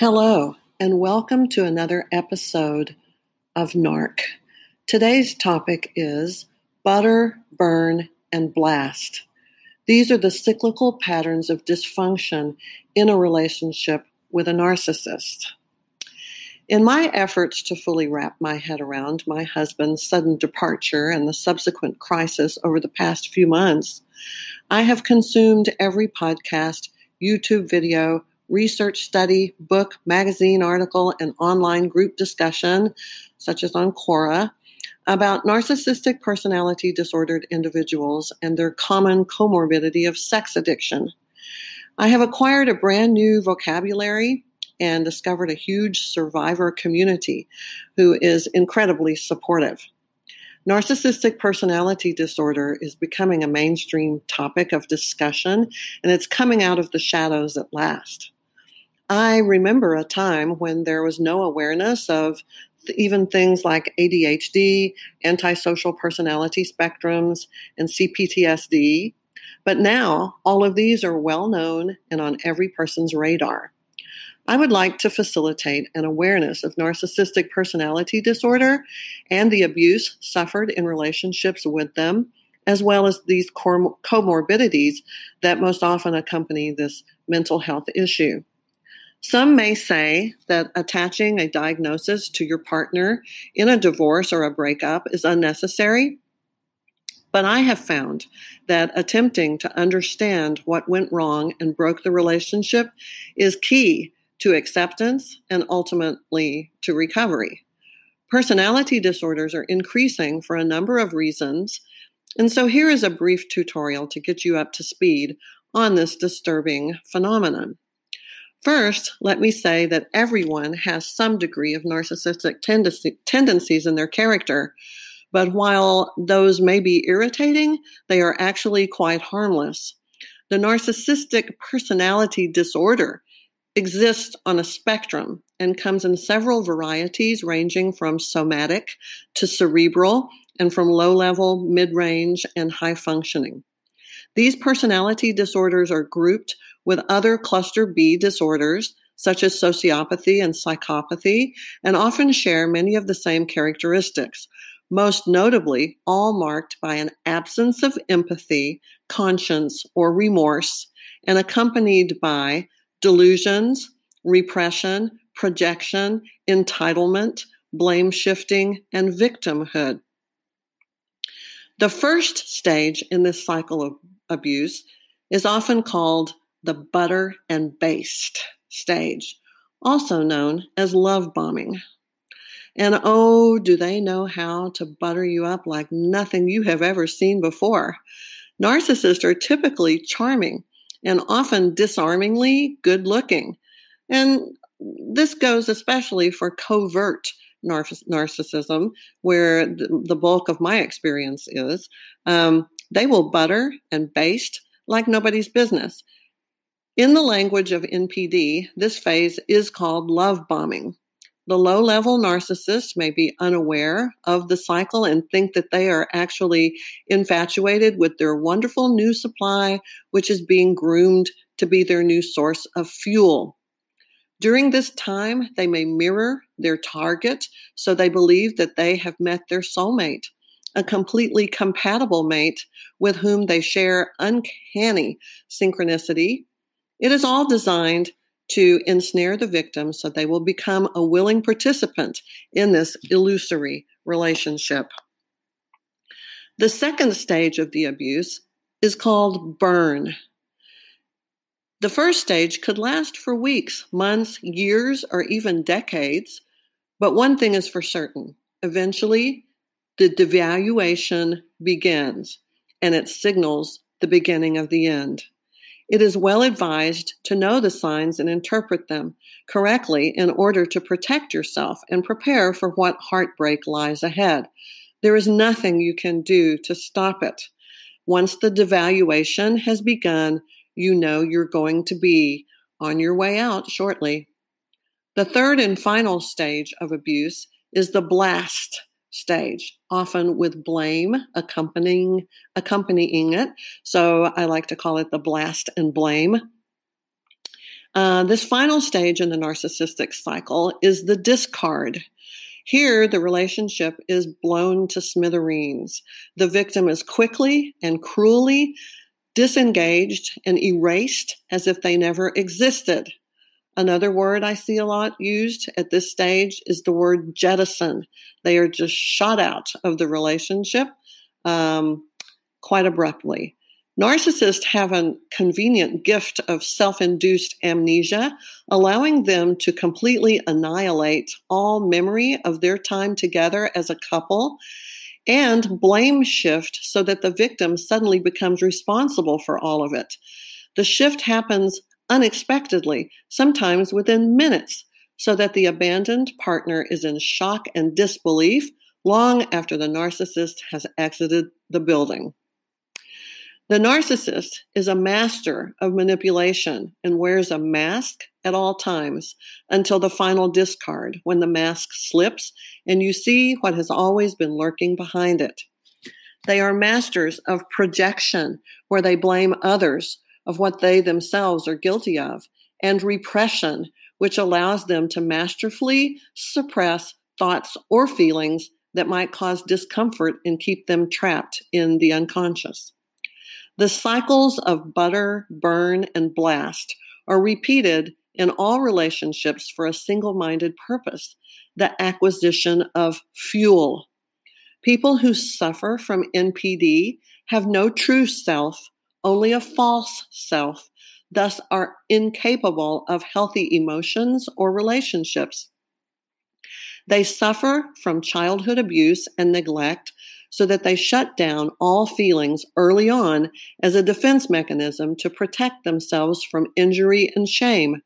Hello, and welcome to another episode of NARC. Today's topic is butter, burn, and blast. These are the cyclical patterns of dysfunction in a relationship with a narcissist. In my efforts to fully wrap my head around my husband's sudden departure and the subsequent crisis over the past few months, I have consumed every podcast, YouTube video, research study, book, magazine article, and online group discussion, such as on Quora, about narcissistic personality disordered individuals and their common comorbidity of sex addiction. I have acquired a brand new vocabulary and discovered a huge survivor community who is incredibly supportive. Narcissistic personality disorder is becoming a mainstream topic of discussion, and it's coming out of the shadows at last. I remember a time when there was no awareness of even things like ADHD, antisocial personality spectrums, and CPTSD. But now all of these are well known and on every person's radar. I would like to facilitate an awareness of narcissistic personality disorder and the abuse suffered in relationships with them, as well as these comorbidities that most often accompany this mental health issue. Some may say that attaching a diagnosis to your partner in a divorce or a breakup is unnecessary. But I have found that attempting to understand what went wrong and broke the relationship is key to acceptance and ultimately to recovery. Personality disorders are increasing for a number of reasons, and so here is a brief tutorial to get you up to speed on this disturbing phenomenon. First, let me say that everyone has some degree of narcissistic tendency, tendencies in their character, but while those may be irritating, they are actually quite harmless. The narcissistic personality disorder exists on a spectrum and comes in several varieties ranging from somatic to cerebral and from low level, mid range, and high functioning. These personality disorders are grouped with other cluster B disorders, such as sociopathy and psychopathy, and often share many of the same characteristics, most notably, all marked by an absence of empathy, conscience, or remorse, and accompanied by delusions, repression, projection, entitlement, blame shifting, and victimhood. The first stage in this cycle of abuse is often called the butter and baste stage, also known as love bombing. And oh, do they know how to butter you up like nothing you have ever seen before? Narcissists are typically charming and often disarmingly good looking. And this goes especially for covert narcissism, where the bulk of my experience is. Um, they will butter and baste like nobody's business. In the language of NPD, this phase is called love bombing. The low level narcissist may be unaware of the cycle and think that they are actually infatuated with their wonderful new supply, which is being groomed to be their new source of fuel. During this time, they may mirror their target so they believe that they have met their soulmate, a completely compatible mate with whom they share uncanny synchronicity it is all designed to ensnare the victim so they will become a willing participant in this illusory relationship. The second stage of the abuse is called burn. The first stage could last for weeks, months, years, or even decades. But one thing is for certain eventually, the devaluation begins and it signals the beginning of the end. It is well advised to know the signs and interpret them correctly in order to protect yourself and prepare for what heartbreak lies ahead. There is nothing you can do to stop it. Once the devaluation has begun, you know you're going to be on your way out shortly. The third and final stage of abuse is the blast stage, often with blame accompanying accompanying it. So I like to call it the blast and blame. Uh, this final stage in the narcissistic cycle is the discard. Here, the relationship is blown to smithereens. The victim is quickly and cruelly disengaged and erased as if they never existed. Another word I see a lot used at this stage is the word jettison. They are just shot out of the relationship um, quite abruptly. Narcissists have a convenient gift of self induced amnesia, allowing them to completely annihilate all memory of their time together as a couple and blame shift so that the victim suddenly becomes responsible for all of it. The shift happens unexpectedly, sometimes within minutes, so that the abandoned partner is in shock and disbelief long after the narcissist has exited the building. The narcissist is a master of manipulation and wears a mask at all times until the final discard when the mask slips and you see what has always been lurking behind it. They are masters of projection, where they blame others of what they themselves are guilty of, and repression, which allows them to masterfully suppress thoughts or feelings that might cause discomfort and keep them trapped in the unconscious. The cycles of butter, burn, and blast are repeated in all relationships for a single minded purpose the acquisition of fuel. People who suffer from NPD have no true self, only a false self, thus are incapable of healthy emotions or relationships. They suffer from childhood abuse and neglect so that they shut down all feelings early on as a defense mechanism to protect themselves from injury and shame.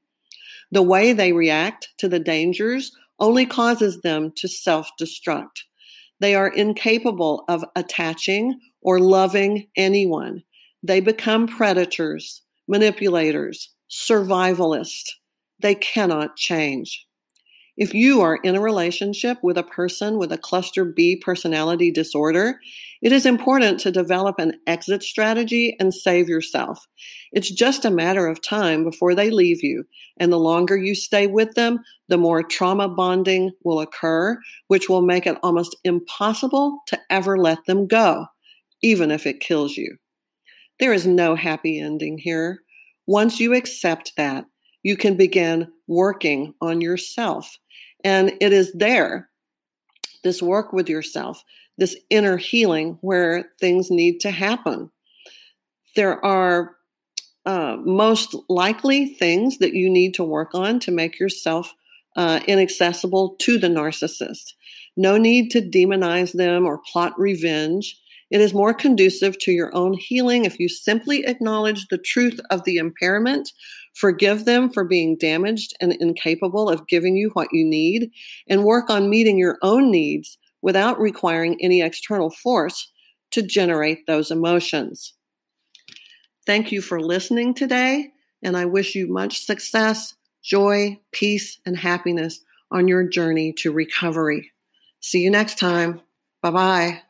The way they react to the dangers only causes them to self destruct. They are incapable of attaching or loving anyone. They become predators, manipulators, survivalists. They cannot change. If you are in a relationship with a person with a cluster B personality disorder, it is important to develop an exit strategy and save yourself. It's just a matter of time before they leave you, and the longer you stay with them, the more trauma bonding will occur, which will make it almost impossible to ever let them go, even if it kills you. There is no happy ending here. Once you accept that, you can begin working on yourself. And it is there, this work with yourself, this inner healing where things need to happen. There are uh, most likely things that you need to work on to make yourself uh, inaccessible to the narcissist. No need to demonize them or plot revenge. It is more conducive to your own healing if you simply acknowledge the truth of the impairment, forgive them for being damaged and incapable of giving you what you need, and work on meeting your own needs without requiring any external force to generate those emotions. Thank you for listening today, and I wish you much success, joy, peace, and happiness on your journey to recovery. See you next time. Bye bye.